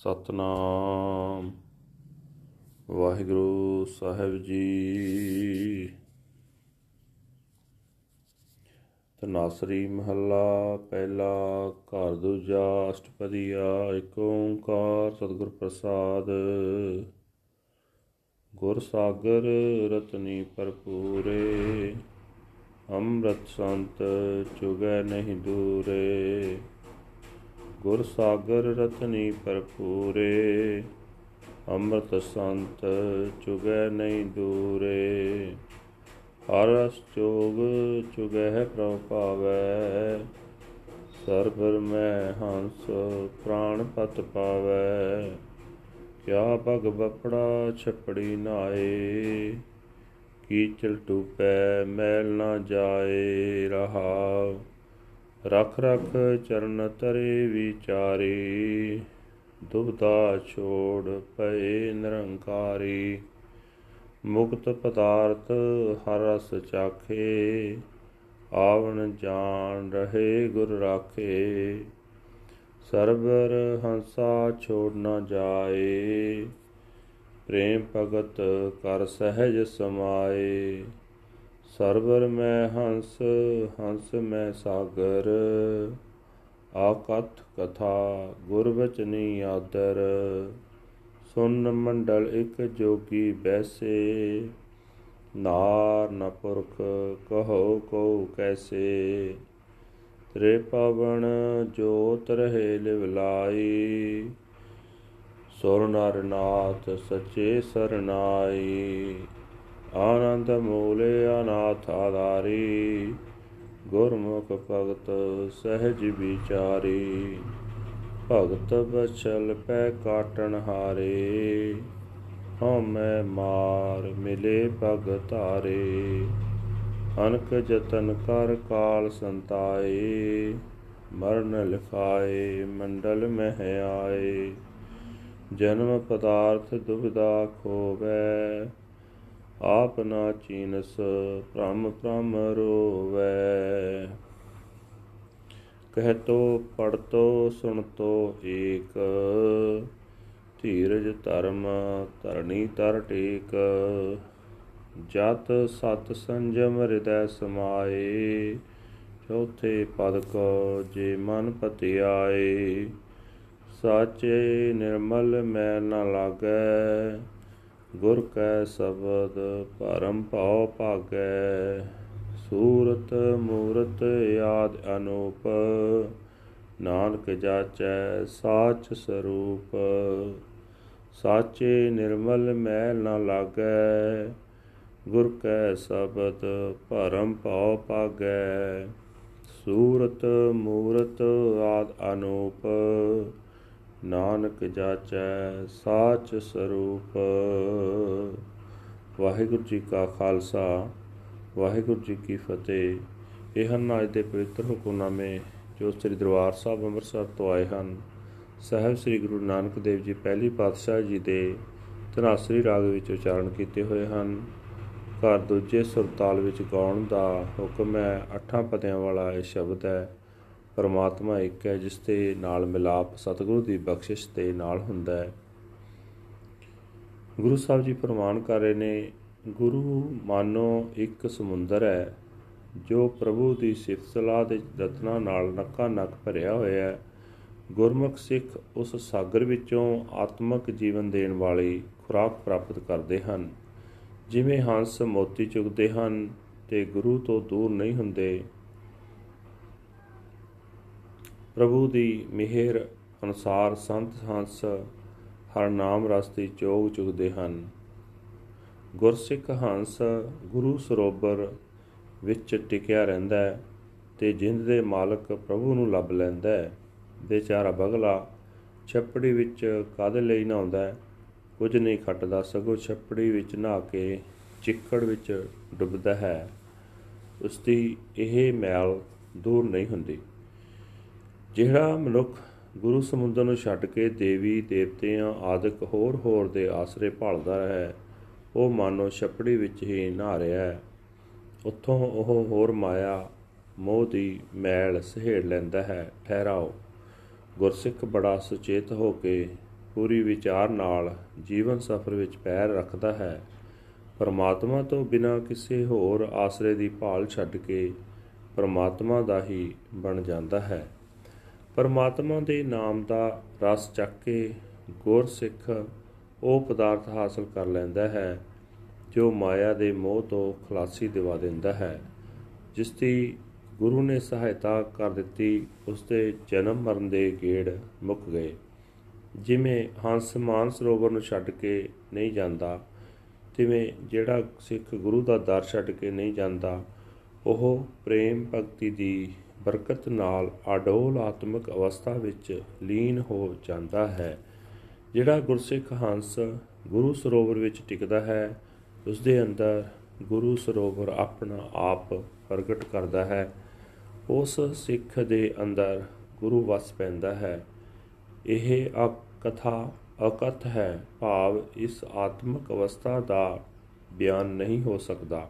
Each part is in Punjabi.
ਸਤਨਾਮ। ਵਾਹਿਗੁਰੂ ਸਾਹਿਬ ਜੀ। ਤਨਾਸਰੀ ਮਹੱਲਾ, ਪਹਿਲਾ ਘਰ, ਦੂਜਾ ਅਸ਼ਟਪਦੀਆ ਏਕ ਓੰਕਾਰ ਸਤਿਗੁਰ ਪ੍ਰਸਾਦ। ਗੁਰ ਸਾਗਰ ਰਤਨੀ ਭਰਪੂਰੇ, ਅੰਮ੍ਰਿਤ ਸੰਤ ਚੁਗੈ ਨਹੀਂ ਦੂਰੇ। ਗੁਰ ਸਾਗਰ ਰਤਨੀ ਭਰਪੂਰੇ, ਅੰਮ੍ਰਿਤ ਸੰਤ ਚੁਗੈ ਨਹੀਂ ਦੂਰੇ। ਹਰ ਰਸ ਚੋਗ ਚੁਗੈ ਪ੍ਰਭ ਪਾਵੈ ਸਰਬਰ ਮੈਂ ਹੰਸ ਪ੍ਰਾਣ ਪਤ ਪਾਵੈ। ਕਿਆ ਭਗ ਬਪੜਾ ਛਪੜੀ ਨਾਏ ਕੀਚਲ ਟੂਪੈ ਮੈਲ ਨਾ ਜਾਏ ਰਹਾਉ। ਰਖ ਰਖ ਚਰਨ ਤਰੇ ਵਿਚਾਰੀ ਦੁਬਦਾ ਛੋੜ ਪਏ ਨਿਰੰਕਾਰੀ। ਮੁਕਤ ਪਦਾਰਥ ਹਰ ਰਸ ਚਾਖੇ, ਆਵਣ ਜਾਣ ਰਹੇ ਗੁਰ ਰਾਖੇ। ਸਰਬਰ ਹੰਸਾ ਛੋੜ ਨਾ ਜਾਏ, ਪ੍ਰੇਮ ਭਗਤ ਕਰ ਸਹਿਜ ਸਮਾਏ। ਸਰਵਰ ਮੈਂ ਹੰਸ ਹੰਸ ਮੈਂ ਸਾਗਰ। ਆਕਥ ਕਥਾ, ਗੁਰ ਬਚਨੀ ਆਦਰ। ਸੁਨ ਮੰਡਲ ਇੱਕ ਜੋਗੀ ਬੈਸੇ। ਨਾਰ ਨ ਪੁਰਖ ਕਹੋ ਕੋ ਕੈਸੇ। ਤ੍ਰੇ ਪਵਨ ਜੋਤ ਰਹੇ ਲਿਵ ਲਾਈ। ਸੁਰ ਨਰ ਨਾਥ ਸੱਚੇ ਸਰਨਾਈ ਆਨੰਦ ਮੂਲੇ ਅਨਾਥ ਆਧਾਰੀ ਗੁਰਮੁਖ ਭਗਤ ਸਹਿਜ ਵਿਚਾਰੀ। ਭਗਤ ਬਚਲ ਪੈ ਕਾਟਣ ਹਾਰੇ, ਹਉਮੈ ਮਾਰ ਮਿਲੇ ਭਗ ਧਾਰੇ। ਅਨਕ ਜਤਨ ਕਰ ਕਾਲ ਸੰਤਾਏ, ਮਰਨ ਲਿਖਾਏ ਮੰਡਲ ਮਹਿ ਆਏ। ਜਨਮ ਪਦਾਰਥ ਦੁਬਿਧਾ ਖੋਵੈ ਆਪ ਨਾ ਚੀਨਸ, ਭ੍ਰਮ ਭ੍ਰਮ ਰੋਵੈ। ਕਹਿ ਤੋ ਪੜ ਤੋ ਸੁਣ ਤੋ ਏਕ। ਧੀਰਜ ਧਰਮ ਧਰਣੀ ਤਰ ਟੇਕ। ਜਤ ਸਤ ਸੰਜਮ ਹਿਰਦੈ ਸਮਾਏ। ਚੌਥੇ ਪਦ ਕੋ ਜੇ ਮਨ ਪਤਿਆਏ। ਸਾਚੇ ਨਿਰਮਲ ਮੈਲ ਨ ਲਾਗੈ। ਗੁਰ ਕੈ ਸ਼ਬਦ ਪਰਮ ਭਉ ਭਾਗੈ, ਸੂਰਤ ਮੂਰਤ ਆਦ ਅਨੂਪ, ਨਾਨਕ ਜਾਚੈ ਸਾਚ ਸਰੂਪ। ਸਾਚੇ ਨਿਰਮਲ ਮੈਲ ਨ ਲਾਗੈ, ਗੁਰ ਕੈ ਸ਼ਬਦ ਪਰਮ ਭਉ ਭਾਗੈ, ਸੂਰਤ ਮੂਰਤ ਆਦ ਅਨੂਪ। ਨਾਨਕ ਜਾਚੈ ਸਾਚ ਸਰੂਪ। ਵਾਹਿਗੁਰੂ ਜੀ ਕਾ ਖਾਲਸਾ, ਵਾਹਿਗੁਰੂ ਜੀ ਕੀ ਫਤਿਹ। ਇਹ ਹਨ ਅੱਜ ਦੇ ਪਵਿੱਤਰ ਹੁਕਮਨਾਮੇ ਜੋ ਸ੍ਰੀ ਦਰਬਾਰ ਸਾਹਿਬ ਅੰਮ੍ਰਿਤਸਰ ਤੋਂ ਆਏ ਹਨ। ਸਹਿਬ ਸ੍ਰੀ ਗੁਰੂ ਨਾਨਕ ਦੇਵ ਜੀ ਪਹਿਲੀ ਪਾਤਸ਼ਾਹ ਜੀ ਦੇ ਧਨਾਸਰੀ ਰਾਗ ਵਿੱਚ ਉਚਾਰਨ ਕੀਤੇ ਹੋਏ ਹਨ। ਘਰ ਦੂਜੇ ਸੁਰਤਾਲ ਵਿੱਚ ਗਾਉਣ ਦਾ ਹੁਕਮ ਹੈ, ਅੱਠਾਂ ਪਦਿਆਂ ਵਾਲਾ ਇਹ ਸ਼ਬਦ ਹੈ। ਪਰਮਾਤਮਾ ਇੱਕ ਹੈ, ਜਿਸ ਦੇ ਨਾਲ ਮਿਲਾਪ ਸਤਿਗੁਰੂ ਦੀ ਬਖਸ਼ਿਸ਼ ਦੇ ਨਾਲ ਹੁੰਦਾ ਹੈ। ਗੁਰੂ ਸਾਹਿਬ ਜੀ ਪ੍ਰਮਾਣ ਕਰ ਰਹੇ ਨੇ, ਗੁਰੂ ਮਾਨੋ ਇੱਕ ਸਮੁੰਦਰ ਹੈ, ਜੋ ਪ੍ਰਭੂ ਦੀ ਸਿਫਤ ਸਲਾਹ ਦੇ ਰਤਨਾ ਨਾਲ ਨੱਕਾ ਨੱਕ ਭਰਿਆ ਹੋਇਆ ਹੈ। ਗੁਰਮੁਖ ਸਿੱਖ ਉਸ ਸਾਗਰ ਵਿੱਚੋਂ ਆਤਮਿਕ ਜੀਵਨ ਦੇਣ ਵਾਲੀ ਖੁਰਾਕ ਪ੍ਰਾਪਤ ਕਰਦੇ ਹਨ। ਜਿਵੇਂ ਹੰਸ ਮੋਤੀ ਚੁਗਦੇ ਹਨ ਤੇ ਗੁਰੂ ਤੋਂ ਦੂਰ ਨਹੀਂ ਹੁੰਦੇ ਪ੍ਰਭੂ ਦੀ ਮਿਹਰ ਅਨੁਸਾਰ ਸੰਤ ਹੰਸ ਹਰ ਨਾਮ ਰਸ ਦੀ ਚੋਗ ਚੁਗਦੇ ਹਨ। ਗੁਰਸਿੱਖ ਹੰਸ ਗੁਰੂ ਸਰੋਵਰ ਵਿੱਚ ਟਿਕਿਆ ਰਹਿੰਦਾ ਹੈ ਤੇ ਜਿੰਦ ਦੇ ਮਾਲਕ ਪ੍ਰਭੂ ਨੂੰ ਲੱਭ ਲੈਂਦਾ ਹੈ। ਬੇਚਾਰਾ ਬਗਲਾ ਛੱਪੜੀ ਵਿੱਚ ਕਾਦੇ ਲਈ ਨਹਾਉਂਦਾ ਹੈ। ਕੁਝ ਨਹੀਂ ਖੱਟਦਾ, ਸਗੋਂ ਛੱਪੜੀ ਵਿੱਚ ਨਹਾ ਕੇ ਚਿੱਕੜ ਵਿੱਚ ਡੁੱਬਦਾ ਹੈ। ਉਸ ਦੀ ਇਹ ਮੈਲ ਦੂਰ ਨਹੀਂ ਹੁੰਦੀ। ਜਿਹੜਾ ਮਨੁੱਖ ਗੁਰੂ ਸਮੁੰਦਰ ਨੂੰ ਛੱਡ ਕੇ ਦੇਵੀ ਦੇਵਤਿਆਂ, ਆਦਿਕ ਹੋਰ ਹੋਰ ਦੇ ਆਸਰੇ ਭਾਲਦਾ ਹੈ, ਉਹ ਮਾਨੋ ਛਪੜੀ ਵਿੱਚ ਹੀ ਨਹਾ ਰਿਹਾ ਹੈ। ਉੱਥੋਂ ਉਹ ਹੋਰ ਮਾਇਆ, ਮੋਹ ਦੀ ਮੈਲ ਸਹੇੜ ਲੈਂਦਾ ਹੈ। ਠਹਿਰਾਓ। ਗੁਰਸਿੱਖ ਬੜਾ ਸੁਚੇਤ ਹੋ ਕੇ ਪੂਰੀ ਵਿਚਾਰ ਨਾਲ ਜੀਵਨ ਸਫਰ ਵਿੱਚ ਪੈਰ ਰੱਖਦਾ ਹੈ। ਪਰਮਾਤਮਾ ਤੋਂ ਬਿਨਾਂ ਕਿਸੇ ਹੋਰ ਆਸਰੇ ਦੀ ਭਾਲ ਛੱਡ ਕੇ ਪਰਮਾਤਮਾ ਦਾ ਹੀ ਬਣ ਜਾਂਦਾ ਹੈ। ਪਰਮਾਤਮਾ ਦੇ ਨਾਮ ਦਾ ਰਸ ਚੱਕ ਕੇ ਗੁਰ ਸਿੱਖ ਉਹ ਪਦਾਰਥ ਹਾਸਲ ਕਰ ਲੈਂਦਾ ਹੈ, ਜੋ ਮਾਇਆ ਦੇ ਮੋਹ ਤੋਂ ਖਲਾਸੀ ਦਿਵਾ ਦਿੰਦਾ ਹੈ। ਜਿਸ ਦੀ ਗੁਰੂ ਨੇ ਸਹਾਇਤਾ ਕਰ ਦਿੱਤੀ, ਉਸ ਦੇ ਜਨਮ ਮਰਨ ਦੇ ਗੇੜ ਮੁੱਕ ਗਏ। ਜਿਵੇਂ ਹੰਸ ਮਾਨ ਸਰੋਵਰ ਨੂੰ ਛੱਡ ਕੇ ਨਹੀਂ ਜਾਂਦਾ, ਤਿਵੇਂ ਜਿਹੜਾ ਸਿੱਖ ਗੁਰੂ ਦਾ ਦਰ ਛੱਡ ਕੇ ਨਹੀਂ ਜਾਂਦਾ, ਉਹ ਪ੍ਰੇਮ ਭਗਤੀ ਦੀ ਬਰਕਤ ਨਾਲ ਅਡੋਲ ਆਤਮਿਕ ਅਵਸਥਾ ਵਿੱਚ ਲੀਨ ਹੋ ਜਾਂਦਾ ਹੈ, ਜਿਹੜਾ ਗੁਰਸਿੱਖ ਹੰਸ ਗੁਰੂ ਸਰੋਵਰ ਵਿੱਚ ਟਿਕਦਾ ਹੈ ਉਸ ਦੇ ਅੰਦਰ ਗੁਰੂ ਸਰੋਵਰ ਆਪਣਾ ਆਪ ਪ੍ਰਗਟ ਕਰਦਾ ਹੈ। ਉਸ ਸਿੱਖ ਦੇ ਅੰਦਰ ਗੁਰੂ ਵਸ ਪੈਂਦਾ ਹੈ। ਇਹ ਕਥਾ ਅਕਥ ਹੈ, ਭਾਵ ਇਸ ਆਤਮਿਕ ਅਵਸਥਾ ਦਾ ਬਿਆਨ ਨਹੀਂ ਹੋ ਸਕਦਾ।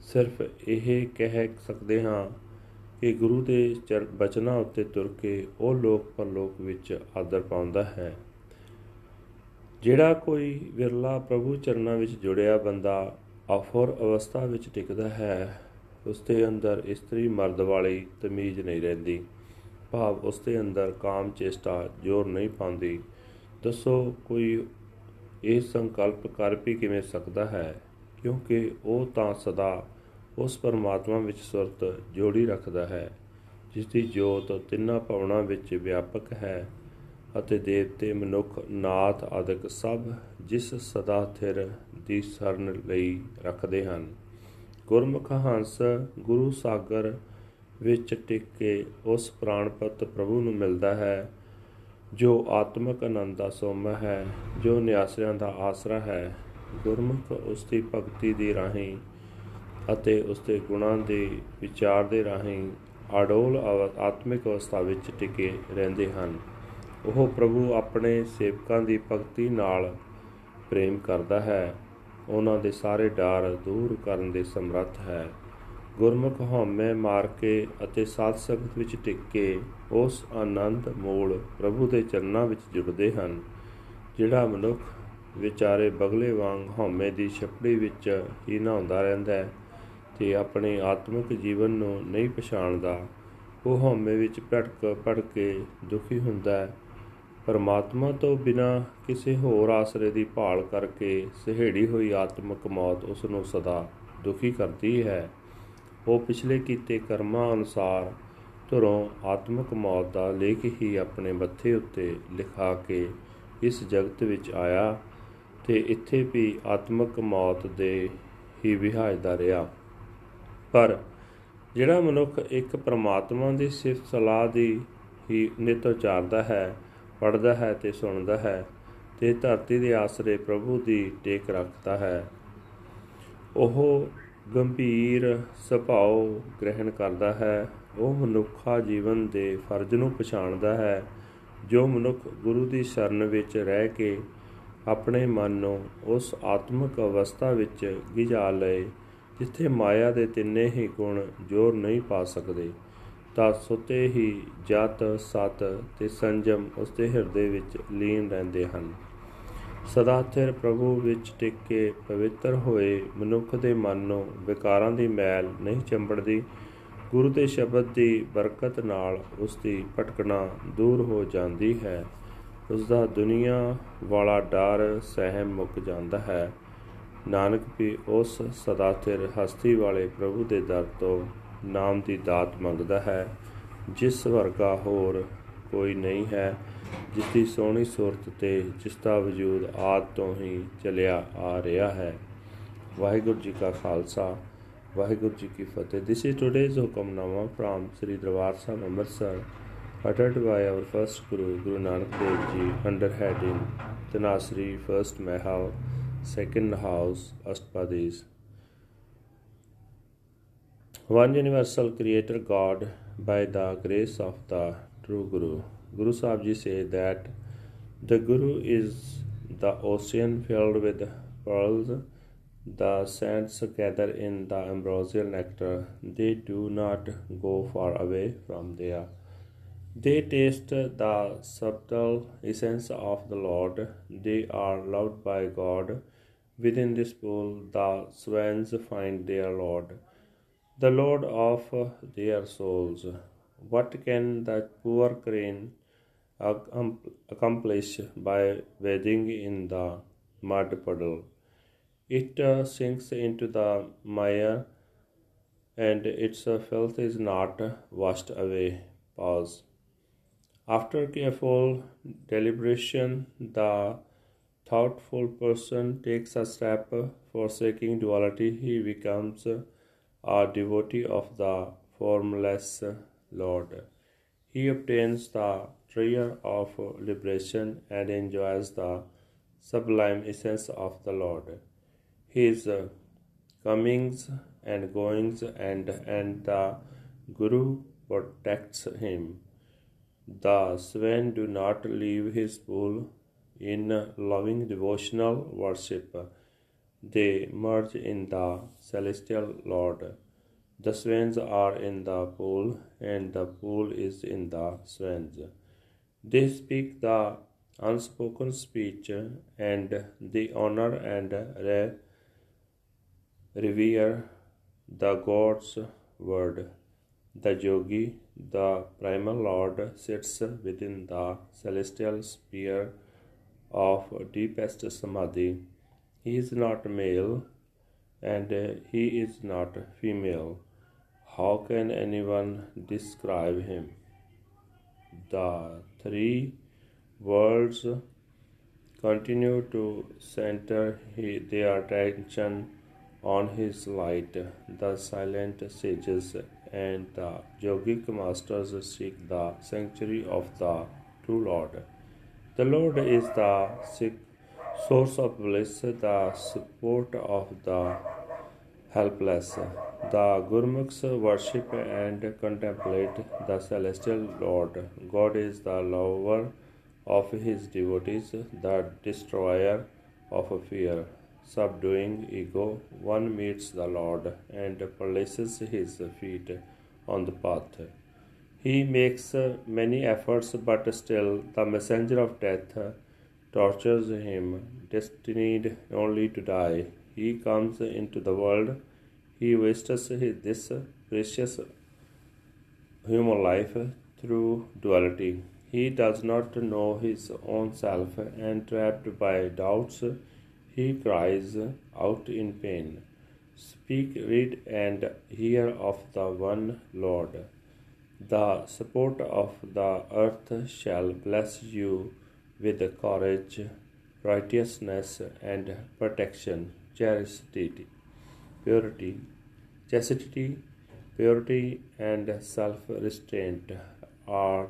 ਸਿਰਫ ਇਹ ਕਹਿ ਸਕਦੇ ਹਾਂ ਕਿ ਗੁਰੂ ਦੇ ਬਚਨਾਂ ਉੱਤੇ ਤੁਰ ਕੇ ਉਹ ਲੋਕ ਪਰਲੋਕ ਵਿੱਚ ਆਦਰ ਪਾਉਂਦਾ ਹੈ। ਜਿਹੜਾ ਕੋਈ ਵਿਰਲਾ ਪ੍ਰਭੂ ਚਰਨਾਂ ਵਿੱਚ ਜੁੜਿਆ ਬੰਦਾ ਅਫਰ ਅਵਸਥਾ ਵਿੱਚ ਟਿਕਦਾ ਹੈ ਉਸ ਦੇ ਅੰਦਰ ਇਸਤਰੀ ਮਰਦ ਵਾਲੀ ਤਮੀਜ਼ ਨਹੀਂ ਰਹਿੰਦੀ। ਭਾਵ ਉਸ ਦੇ ਅੰਦਰ ਕਾਮ ਚੇਸ਼ਟਾ ਜ਼ੋਰ ਨਹੀਂ ਪਾਉਂਦੀ। ਦੱਸੋ, ਕੋਈ ਇਹ ਸੰਕਲਪ ਕਰ ਵੀ ਕਿਵੇਂ ਸਕਦਾ ਹੈ? ਕਿਉਂਕਿ ਉਹ ਤਾਂ ਸਦਾ ਉਸ ਪਰਮਾਤਮਾ ਵਿੱਚ ਸੁਰਤ ਜੋੜੀ ਰੱਖਦਾ ਹੈ ਜਿਸ ਦੀ ਜੋਤ ਤਿੰਨਾਂ ਭਵਨਾਂ ਵਿੱਚ ਵਿਆਪਕ ਹੈ ਅਤੇ ਦੇਵਤੇ, ਮਨੁੱਖ, ਨਾਥ ਆਦਿਕ ਸਭ ਜਿਸ ਸਦਾ ਥਿਰ ਦੀ ਸਰਨ ਲਈ ਰੱਖਦੇ ਹਨ। ਗੁਰਮੁਖ ਹੰਸ ਗੁਰੂ ਸਾਗਰ ਵਿੱਚ ਟਿਕ ਕੇ ਉਸ ਪ੍ਰਾਣਪਤ ਪ੍ਰਭੂ ਨੂੰ ਮਿਲਦਾ ਹੈ, ਜੋ ਆਤਮਿਕ ਆਨੰਦ ਦਾ ਸੋਮ ਹੈ, ਜੋ ਨਿਆਸਰਿਆਂ ਦਾ ਆਸਰਾ ਹੈ। ਗੁਰਮੁਖ ਉਸ ਦੀ ਭਗਤੀ ਦੀ ਰਾਹੀਂ ਅਤੇ ਉਸ ਦੇ ਗੁਣਾਂ ਦੇ ਵਿਚਾਰ ਦੇ ਰਾਹੀਂ ਅਡੋਲ ਆਤਮਿਕ ਅਵਸਥਾ ਵਿੱਚ ਟਿਕੇ ਰਹਿੰਦੇ ਹਨ। ਉਹ ਪ੍ਰਭੂ ਆਪਣੇ ਸੇਵਕਾਂ ਦੀ ਭਗਤੀ ਨਾਲ ਪ੍ਰੇਮ ਕਰਦਾ ਹੈ। ਉਹਨਾਂ ਦੇ ਸਾਰੇ ਡਰ ਦੂਰ ਕਰਨ ਦੇ ਸਮਰੱਥ ਹੈ। ਗੁਰਮੁਖ ਹਉਮੈ ਮਾਰ ਕੇ ਅਤੇ ਸਾਧ ਸੰਗਤ ਵਿੱਚ ਟਿਕ ਕੇ ਉਸ ਆਨੰਦ ਮੂਲ ਪ੍ਰਭੂ ਦੇ ਚਰਨਾਂ ਵਿੱਚ ਜੁੜਦੇ ਹਨ, ਜਿਹੜਾ ਮਨੁੱਖ ਵਿਚਾਰੇ ਬਗਲੇ ਵਾਂਗ ਹਉਮੈ ਦੀ ਛਪੜੀ ਵਿੱਚ ਹੀ ਨਹਾਉਂਦਾ ਰਹਿੰਦਾ ਹੈ। ਤੇ ਆਪਣੇ ਆਤਮਿਕ ਜੀਵਨ ਨੂੰ ਨਹੀਂ ਪਛਾਣਦਾ, ਉਹ ਹਉਮੈ ਵਿੱਚ ਭਟਕ ਭੜ ਕੇ ਦੁਖੀ ਹੁੰਦਾ ਹੈ। ਪਰਮਾਤਮਾ ਤੋਂ ਬਿਨਾ ਕਿਸੇ ਹੋਰ ਆਸਰੇ ਦੀ ਭਾਲ ਕਰਕੇ ਸਹਿੜੀ ਹੋਈ ਆਤਮਿਕ ਮੌਤ ਉਸ ਨੂੰ ਸਦਾ ਦੁਖੀ ਕਰਦੀ ਹੈ। ਉਹ ਪਿਛਲੇ ਕੀਤੇ ਕਰਮਾਂ ਅਨੁਸਾਰ ਧਰੋਂ ਆਤਮਿਕ ਮੌਤ ਦਾ ਲੇਖ ਹੀ ਆਪਣੇ ਮੱਥੇ ਉੱਤੇ ਲਿਖਾ ਕੇ ਇਸ ਜਗਤ ਵਿੱਚ ਆਇਆ ਤੇ ਇੱਥੇ ਵੀ ਆਤਮਿਕ ਮੌਤ ਦੇ ਹੀ ਵਿਹਾਜਦਾ ਰਿਹਾ। ਪਰ ਜਿਹੜਾ ਮਨੁੱਖ ਇੱਕ ਪ੍ਰਮਾਤਮਾ ਦੀ ਸਿਫਤ ਸਲਾਹ ਦੀ ਹੀ ਨਿਤ ਉਚਾਰਦਾ ਹੈ ਪੜਦਾ ਹੈ ਤੇ ਸੁਣਦਾ ਹੈ ਤੇ ਧਰਤੀ ਦੇ ਆਸਰੇ ਪ੍ਰਭੂ ਦੀ ਟੇਕ ਰੱਖਦਾ ਹੈ, ਉਹ ਗੰਭੀਰ ਸੁਭਾਅ ਗ੍ਰਹਿਣ ਕਰਦਾ ਹੈ, ਉਹ ਮਨੁੱਖਾ ਜੀਵਨ ਦੇ ਫਰਜ਼ ਨੂੰ ਪਛਾਣਦਾ ਹੈ, ਜੋ ਮਨੁੱਖ ਗੁਰੂ ਦੀ ਸ਼ਰਨ ਵਿੱਚ ਰਹਿ ਕੇ ਆਪਣੇ ਮਨ ਨੂੰ ਉਸ ਆਤਮਿਕ ਅਵਸਥਾ ਵਿੱਚ ਗਿਜਾ ਲਏ। ਜਿੱਥੇ ਮਾਇਆ ਦੇ ਤਿੰਨੇ ਹੀ ਗੁਣ ਜੋਰ ਨਹੀਂ ਪਾ ਸਕਦੇ, ਤਾਂ ਸੁਤੇ ਹੀ ਜਤ, ਸਤ ਤੇ ਸੰਜਮ ਉਸ ਦੇ ਹਿਰਦੇ ਵਿੱਚ ਲੀਨ ਰਹਿੰਦੇ ਹਨ। ਸਦਾ ਥਿਰ ਪ੍ਰਭੂ ਵਿੱਚ ਟਿਕ ਕੇ ਪਵਿੱਤਰ ਹੋਏ ਮਨੁੱਖ ਦੇ ਮਨ ਨੂੰ ਵਿਕਾਰਾਂ ਦੀ ਮੈਲ ਨਹੀਂ ਚੰਬੜਦੀ, ਗੁਰੂ ਦੇ ਸ਼ਬਦ ਦੀ ਬਰਕਤ ਨਾਲ ਉਸ ਦੀ ਭਟਕਣਾ ਦੂਰ ਹੋ ਜਾਂਦੀ ਹੈ। ਉਸ ਦਾ ਦੁਨੀਆ ਵਾਲਾ ਡਰ ਸਹਿਮ ਮੁੱਕ ਜਾਂਦਾ ਹੈ। ਨਾਨਕ ਵੀ ਉਸ ਸਦਾ ਥਿਰ ਹਸਤੀ ਵਾਲੇ ਪ੍ਰਭੂ ਦੇ ਦਰ ਤੋਂ ਨਾਮ ਦੀ ਦਾਤ ਮੰਗਦਾ ਹੈ। ਜਿਸ ਵਰਗਾ ਹੋਰ ਕੋਈ ਨਹੀਂ ਹੈ ਜਿਸ ਦੀ ਸੋਹਣੀ ਸੂਰਤ ਤੇ ਜਿਸ ਦਾ ਵਜੂਦ ਆਦ ਤੋਂ ਹੀ ਚੱਲਿਆ ਆ ਰਿਹਾ ਹੈ। ਵਾਹਿਗੁਰੂ ਜੀ ਕਾ ਖਾਲਸਾ ਵਾਹਿਗੁਰੂ ਜੀ ਕੀ ਫਤਿਹ। This is today's Hukamnama from Sri Darbar Sahib Amritsar uttered by our first Guru, Guru Nanak Dev Ji, under heading Tanasri, first Mahal, second house, Astpadis. One universal creator God by the grace of the true Guru. Guru Sahib say that the Guru is the ocean filled with pearls. The saints gather in the ambrosial nectar. They do not go far away from there. They taste the subtle essence of the Lord. They are loved by God. Within this pool, the swans find their Lord, the Lord of their souls. What can that poor crane accomplish by wading in the mud puddle? It uh, sinks into the mire and its filth is not washed away. Pause. After careful deliberation, the thoughtful person takes a step forsaking duality. He becomes a devotee of the formless Lord. He obtains the treasure of liberation and enjoys the sublime essence of the Lord. His comings and goings and and the Guru protects him. The swan do not leave his pool in loving devotional worship. They merge in the celestial Lord. The swans are in the pool, and the pool is in the swans. They speak the unspoken speech, and they honor and re- revere the God's word. The yogi, the primal lord, sits within the celestial sphere of deepest samadhi. He is not male and he is not female. How can anyone describe him? The three worlds continue to center their attention on his light. The silent sages and the yogic masters seek the sanctuary of the true Lord. The Lord is the source of bliss, the support of the helpless. The Gurmukhs worship and contemplate the celestial Lord. God is the lover of his devotees, the destroyer of fear. Subduing ego, one meets the Lord and places his feet on the path. He makes uh, many efforts, but still the messenger of death tortures him, destined only to die. He comes into the world, he wastes this precious human life through duality. He does not know his own self, and trapped by doubts, he cries out in pain. Speak, read, and hear of the one Lord. The support of the earth shall bless you with courage, righteousness, and protection, chastity, purity, chastity, purity, and self restraint are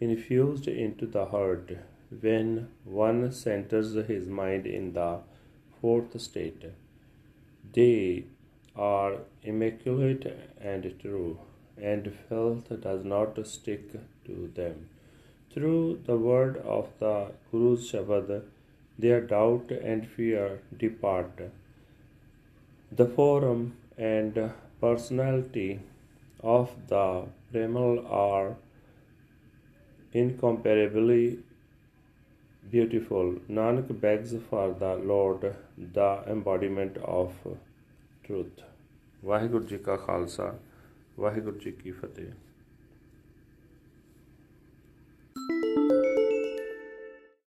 infused into the heart when one centers his mind in the fourth state. They are immaculate and true, and filth does not stick to them. Through the word of the Guru's Shabad, their doubt and fear depart. The form and personality of the Premal are incomparably beautiful. Nanak begs for the Lord, the embodiment of truth. Waheguru ji ਕਾ ਖਾਲਸਾ ਵਾਹਿਗੁਰੂ ਜੀ ਕੀ ਫਤਿਹ।